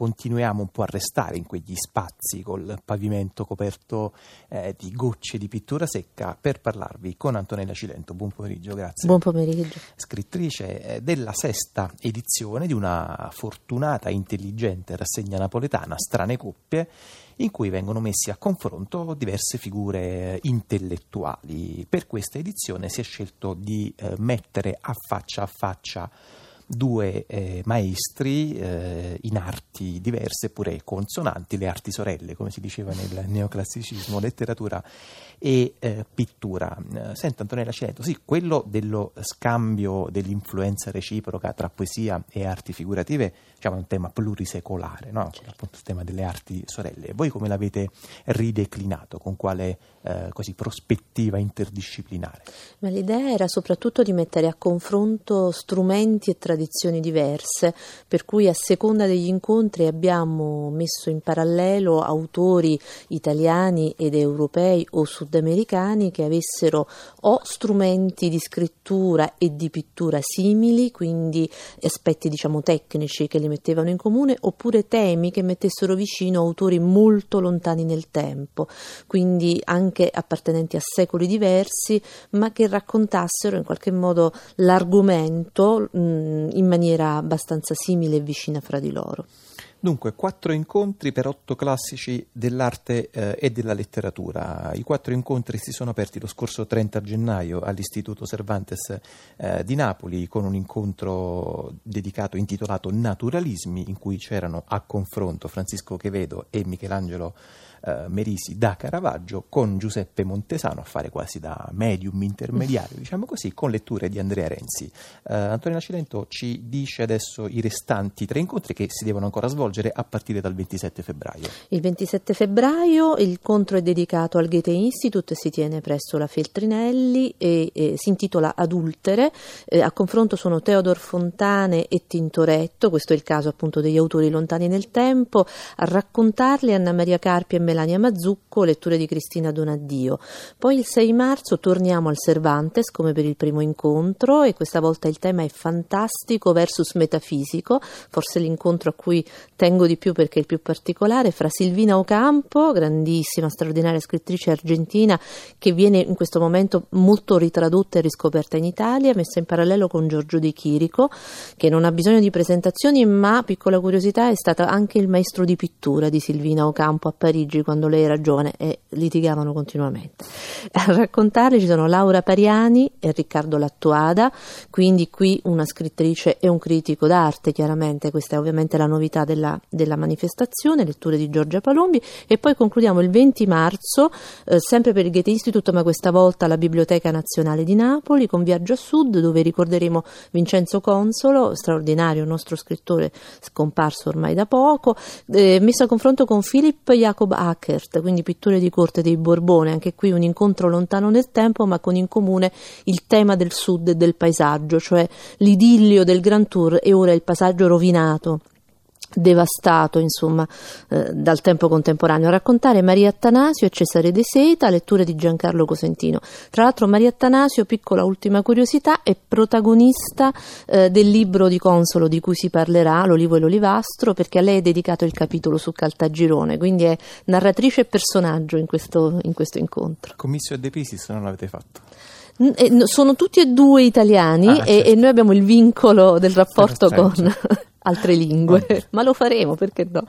continuiamo un po' a restare in quegli spazi col pavimento coperto eh, di gocce di pittura secca per parlarvi con Antonella Cilento. Buon pomeriggio, grazie. Buon pomeriggio. Scrittrice eh, della sesta edizione di una fortunata e intelligente rassegna napoletana, Strane Coppie, in cui vengono messi a confronto diverse figure intellettuali. Per questa edizione si è scelto di eh, mettere a faccia a faccia due eh, maestri eh, in arti diverse, pure consonanti, le arti sorelle, come si diceva nel neoclassicismo, letteratura e eh, pittura. Eh, senta Antonella Cilento, sì, quello dello scambio, dell'influenza reciproca tra poesia e arti figurative diciamo, è un tema plurisecolare, no? certo. appunto il tema delle arti sorelle. Voi come l'avete rideclinato? Con quale eh, così, prospettiva interdisciplinare? Ma l'idea era soprattutto di mettere a confronto strumenti e tradizioni diverse, per cui a seconda degli incontri abbiamo messo in parallelo autori italiani ed europei o su sudamericani che avessero o strumenti di scrittura e di pittura simili, quindi aspetti diciamo tecnici che li mettevano in comune, oppure temi che mettessero vicino autori molto lontani nel tempo, quindi anche appartenenti a secoli diversi, ma che raccontassero in qualche modo l'argomento in maniera abbastanza simile e vicina fra di loro. Dunque, quattro incontri per otto classici dell'arte eh, e della letteratura. I quattro incontri si sono aperti lo scorso 30 gennaio all'Istituto Cervantes eh, di Napoli con un incontro dedicato, intitolato Naturalismi, in cui c'erano a confronto Francisco Chevedo e Michelangelo eh, Merisi da Caravaggio con Giuseppe Montesano a fare quasi da medium intermediario, diciamo così, con letture di Andrea Renzi. Eh, Antonio Cilento ci dice adesso i restanti tre incontri che si devono ancora svolgere a partire dal 27 febbraio. Il 27 febbraio il incontro è dedicato al Goethe Institute, si tiene presso la Feltrinelli e, e si intitola Adultere. Eh, a confronto sono Teodor Fontane e Tintoretto, questo è il caso appunto degli autori lontani nel tempo, a raccontarli Anna Maria Carpi e Melania Mazzucco, letture di Cristina Donaddio. Poi il 6 marzo torniamo al Cervantes come per il primo incontro e questa volta il tema è fantastico versus metafisico, forse l'incontro a cui tengo di più perché è il più particolare, fra Silvina Ocampo, grandissima, straordinaria scrittrice argentina che viene in questo momento molto ritradotta e riscoperta in Italia, messa in parallelo con Giorgio Di Chirico, che non ha bisogno di presentazioni, ma piccola curiosità è stata anche il maestro di pittura di Silvina Ocampo a Parigi quando lei era giovane e litigavano continuamente. A raccontarli ci sono Laura Pariani e Riccardo Lattuada, quindi qui una scrittrice e un critico d'arte, chiaramente questa è ovviamente la novità della, della manifestazione, letture di Giorgia Palombi. E poi concludiamo il 20 marzo, eh, sempre per il Goethe Institute, ma questa volta alla Biblioteca Nazionale di Napoli con Viaggio a Sud dove ricorderemo Vincenzo Consolo, straordinario nostro scrittore scomparso ormai da poco, eh, messo a confronto con Philip Jacob Hackert, quindi pittore di corte dei Borbone, anche qui un incontro lontano nel tempo, ma con in comune il tema del sud e del paesaggio, cioè l'idillio del Grand Tour e ora il paesaggio rovinato devastato insomma eh, dal tempo contemporaneo. A raccontare Maria Attanasio e Cesare De Seta lettura di Giancarlo Cosentino. Tra l'altro Maria Attanasio piccola ultima curiosità è protagonista eh, del libro di Consolo di cui si parlerà L'Olivo e l'Olivastro perché a lei è dedicato il capitolo su Caltagirone. Quindi è narratrice e personaggio in questo, in questo incontro. Commisso e De Pisis non l'avete fatto. Eh, sono tutti e due italiani ah, certo. e, e, noi abbiamo il vincolo del rapporto con, altre lingue, ma lo faremo perché no?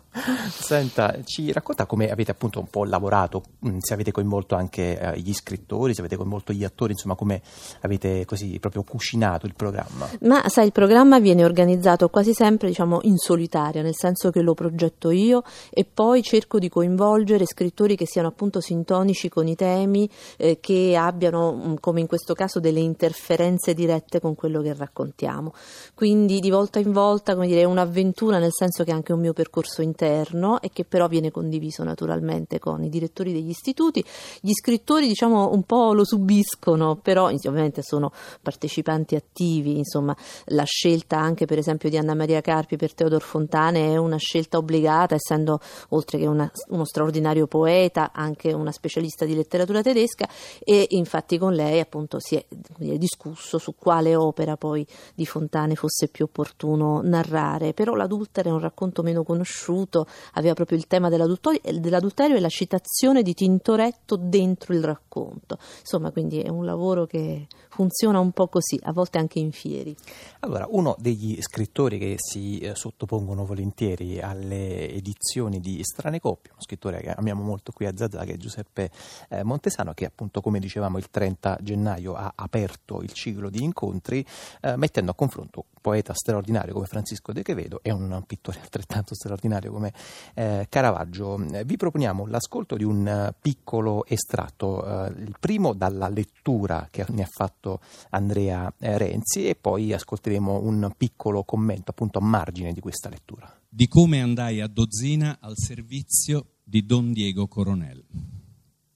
Senta, ci racconta come avete appunto un po' lavorato, mm, se avete coinvolto anche eh, gli scrittori, se avete coinvolto gli attori, insomma come avete così proprio cucinato il programma? Ma sai, il programma viene organizzato quasi sempre diciamo in solitaria, nel senso che lo progetto io e poi cerco di coinvolgere scrittori che siano appunto sintonici con i temi, eh, che abbiano mm, come in questo caso delle interferenze dirette con quello che raccontiamo. Quindi di volta in volta, come dire, è un'avventura nel senso che è anche un mio percorso interno e che però viene condiviso naturalmente con i direttori degli istituti. Gli scrittori diciamo un po' lo subiscono, però ovviamente sono partecipanti attivi, insomma la scelta anche per esempio di Anna Maria Carpi per Teodor Fontane è una scelta obbligata essendo oltre che una, uno straordinario poeta anche una specialista di letteratura tedesca e infatti con lei appunto si è dire, discusso su quale opera poi di Fontane fosse più opportuno narrare fare, però l'adultero è un racconto meno conosciuto, aveva proprio il tema dell'adulterio e la citazione di Tintoretto dentro il racconto. Insomma, quindi è un lavoro che funziona un po' così, a volte anche in fieri. Allora, uno degli scrittori che si eh, sottopongono volentieri alle edizioni di Strane Coppie, uno scrittore che amiamo molto qui a Zazà, che è Giuseppe eh, Montesano, che appunto, come dicevamo, il 30 gennaio ha aperto il ciclo di incontri, eh, mettendo a confronto poeta straordinario come Francisco De Quevedo e un pittore altrettanto straordinario come eh, Caravaggio. Vi proponiamo l'ascolto di un piccolo estratto, eh, il primo dalla lettura che ne ha fatto Andrea eh, Renzi e poi ascolteremo un piccolo commento appunto a margine di questa lettura. Di come andai a dozzina al servizio di Don Diego Coronel.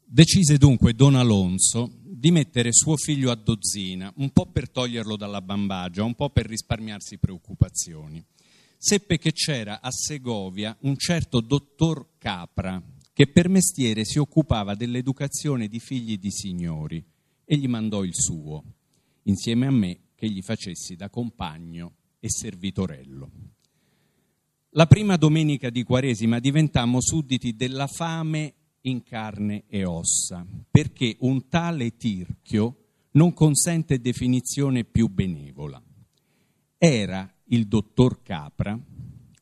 Decise dunque Don Alonso di mettere suo figlio a dozzina, un po' per toglierlo dalla bambagia, un po' per risparmiarsi preoccupazioni. Seppe che c'era a Segovia un certo dottor Capra, che per mestiere si occupava dell'educazione di figli di signori, e gli mandò il suo, insieme a me che gli facessi da compagno e servitorello. La prima domenica di Quaresima diventammo sudditi della fame in carne e ossa, perché un tale tirchio non consente definizione più benevola. Era il dottor Capra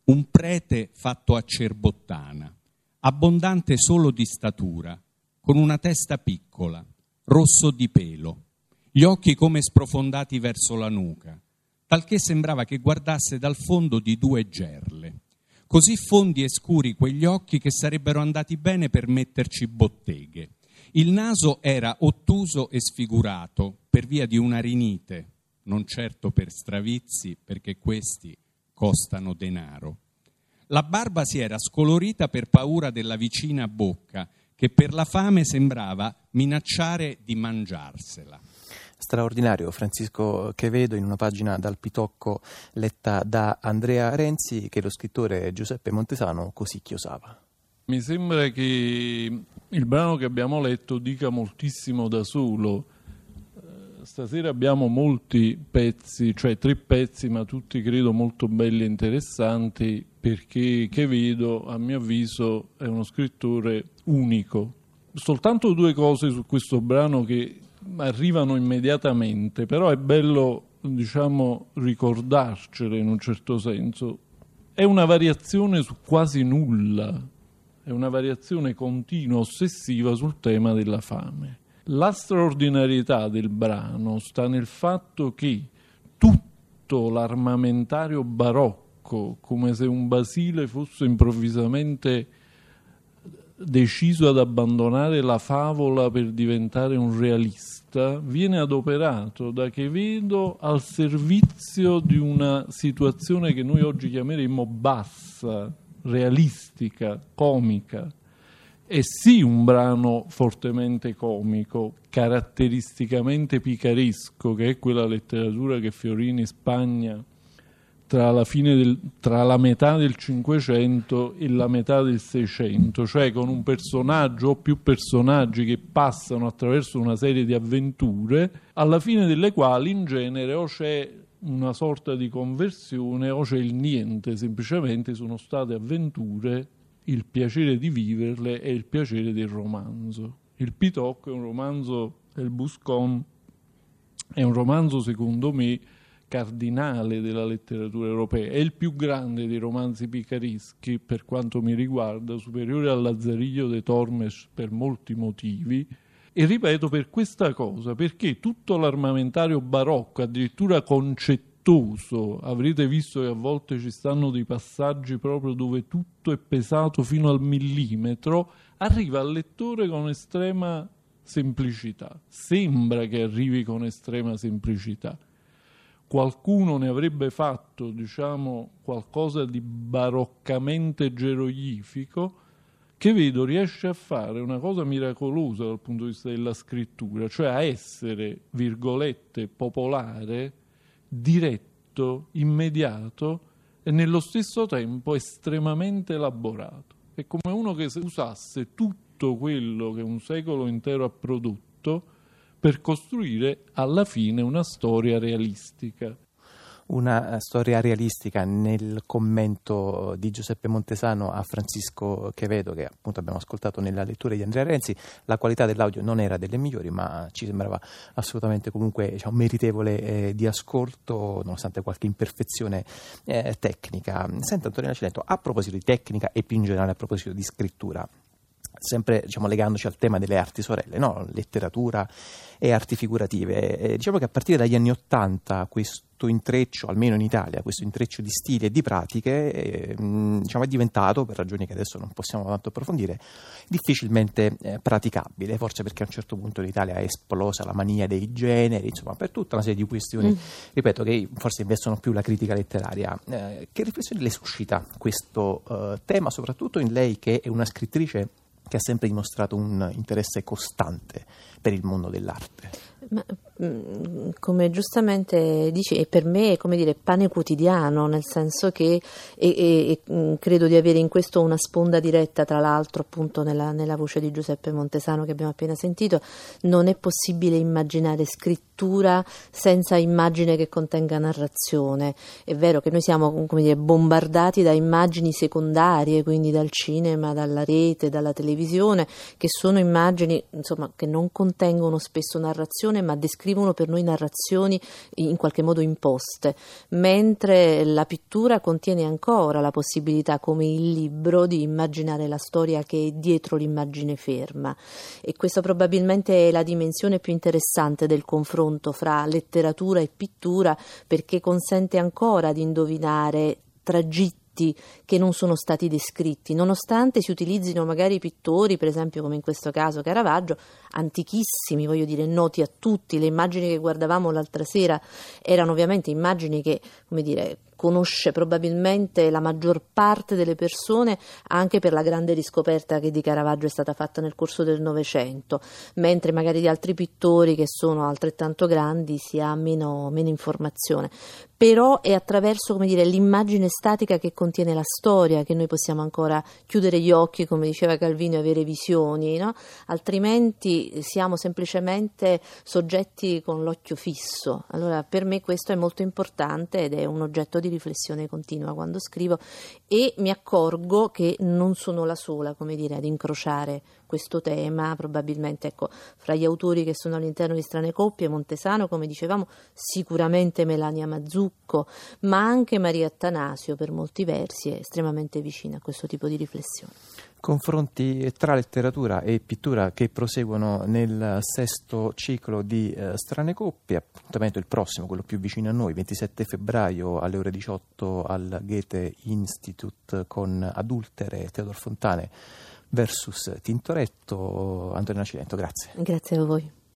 un prete fatto a cerbottana, abbondante solo di statura, con una testa piccola, rosso di pelo, gli occhi come sprofondati verso la nuca, talché sembrava che guardasse dal fondo di due gerle così fondi e scuri quegli occhi che sarebbero andati bene per metterci botteghe. Il naso era ottuso e sfigurato per via di una rinite, non certo per stravizi, perché questi costano denaro. La barba si era scolorita per paura della vicina bocca, che per la fame sembrava minacciare di mangiarsela straordinario Francisco che vedo in una pagina dal Pitocco letta da Andrea Renzi che lo scrittore Giuseppe Montesano così chiosava. Mi sembra che il brano che abbiamo letto dica moltissimo da solo. Eh, stasera abbiamo molti pezzi, cioè tre pezzi, ma tutti credo molto belli e interessanti, perché che vedo, a mio avviso, è uno scrittore unico. Soltanto due cose su questo brano che arrivano immediatamente, però è bello diciamo, ricordarcele in un certo senso. È una variazione su quasi nulla, è una variazione continua, ossessiva sul tema della fame. La straordinarietà del brano sta nel fatto che tutto l'armamentario barocco, come se un Basile fosse improvvisamente deciso ad abbandonare la favola per diventare un realista, viene adoperato da Chevedo al servizio di una situazione che noi oggi chiameremmo bassa, realistica, comica. È sì un brano fortemente comico, caratteristicamente picaresco, che è quella letteratura che Fiorini in Spagna tra la, del, tra la, metà del Cinquecento e la metà del Seicento, cioè con un personaggio o più personaggi che passano attraverso una serie di avventure, alla fine delle quali in genere o c'è una sorta di conversione o c'è il niente, semplicemente sono state avventure, il piacere di viverle e il piacere del romanzo. Il Pitocco è un romanzo del Buscon, è un romanzo secondo me cardinale della letteratura europea, è il più grande dei romanzi picareschi per quanto mi riguarda, superiore al Lazzariglio de Tormes per molti motivi, e ripeto per questa cosa, perché tutto l'armamentario barocco, addirittura concettoso, avrete visto che a volte ci stanno dei passaggi proprio dove tutto è pesato fino al millimetro, arriva al lettore con estrema semplicità, sembra che arrivi con estrema semplicità qualcuno ne avrebbe fatto diciamo, qualcosa di baroccamente geroglifico, che vedo riesce a fare una cosa miracolosa dal punto di vista della scrittura, cioè a essere, virgolette, popolare, diretto, immediato e nello stesso tempo estremamente elaborato. È come uno che usasse tutto quello che un secolo intero ha prodotto per costruire alla fine una storia realistica. una storia realistica nel commento di Giuseppe Montesano a Francisco Chevedo che appunto abbiamo ascoltato nella lettura di Andrea Renzi. La qualità dell'audio non era delle migliori ma ci sembrava assolutamente comunque diciamo, meritevole eh, di ascolto nonostante qualche imperfezione eh, tecnica. Senta Antonina Cilento, a proposito di tecnica e più in generale a proposito di scrittura, sempre diciamo, legandoci al tema delle arti sorelle, no? letteratura e arti figurative. Eh, diciamo che a partire dagli anni Ottanta questo intreccio, almeno in Italia, questo intreccio di stili e di pratiche eh, diciamo, è diventato, per ragioni che adesso non possiamo tanto approfondire, difficilmente eh, praticabile, forse perché a un certo punto in Italia è esplosa la mania dei generi, insomma per tutta una serie di questioni, mm. ripeto, che forse investono più la critica letteraria. Eh, che riflessione le suscita questo eh, tema, soprattutto in lei che è una scrittrice che ha sempre dimostrato un interesse costante per il mondo dell'arte. Ma, mm, come giustamente dici, per me è come dire pane quotidiano, nel senso che e, e, mm, credo di avere in questo una sponda diretta, tra l'altro, appunto nella, nella, voce di Giuseppe Montesano che abbiamo appena sentito. Non è possibile immaginare scrittura senza immagine che contenga narrazione. È vero che noi siamo dire, bombardati da immagini secondarie, quindi dal cinema, dalla rete, dalla televisione, che sono immagini insomma, che non contengono spesso narrazione ma descrivono per noi narrazioni in qualche modo imposte, mentre la pittura contiene ancora la possibilità, come il libro, di immaginare la storia che è dietro l'immagine ferma. E questa probabilmente è la dimensione più interessante del confronto fra letteratura e pittura perché consente ancora di indovinare tragitti che non sono stati descritti, nonostante si utilizzino magari pittori, per esempio come in questo caso Caravaggio, antichissimi, voglio dire, noti a tutti. Le immagini che guardavamo l'altra sera erano ovviamente immagini che, come dire, conosce probabilmente la maggior parte delle persone anche per la grande riscoperta che di Caravaggio è stata fatta nel corso del Novecento, mentre magari di altri pittori che sono altrettanto grandi si ha meno, meno informazione. Però è attraverso dire, l'immagine statica che contiene la storia che noi possiamo ancora chiudere gli occhi, come diceva Calvino, e avere visioni, no? altrimenti siamo semplicemente soggetti con l'occhio fisso. Allora per me questo è molto importante ed è un oggetto di riflessione continua quando scrivo e mi accorgo che non sono la sola, come dire, ad incrociare questo tema, probabilmente ecco, fra gli autori che sono all'interno di Strane Coppie, Montesano, come dicevamo, sicuramente Melania Mazzucco, ma anche Maria Attanasio per molti versi è estremamente vicina a questo tipo di riflessione. Confronti tra letteratura e pittura che proseguono nel sesto ciclo di eh, Strane Coppie, appuntamento il prossimo, quello più vicino a noi, 27 febbraio alle ore 18 al Goethe Institute con Adultere Teodor Fontane versus Tintoretto. Antonio Cilento, grazie. Grazie a voi.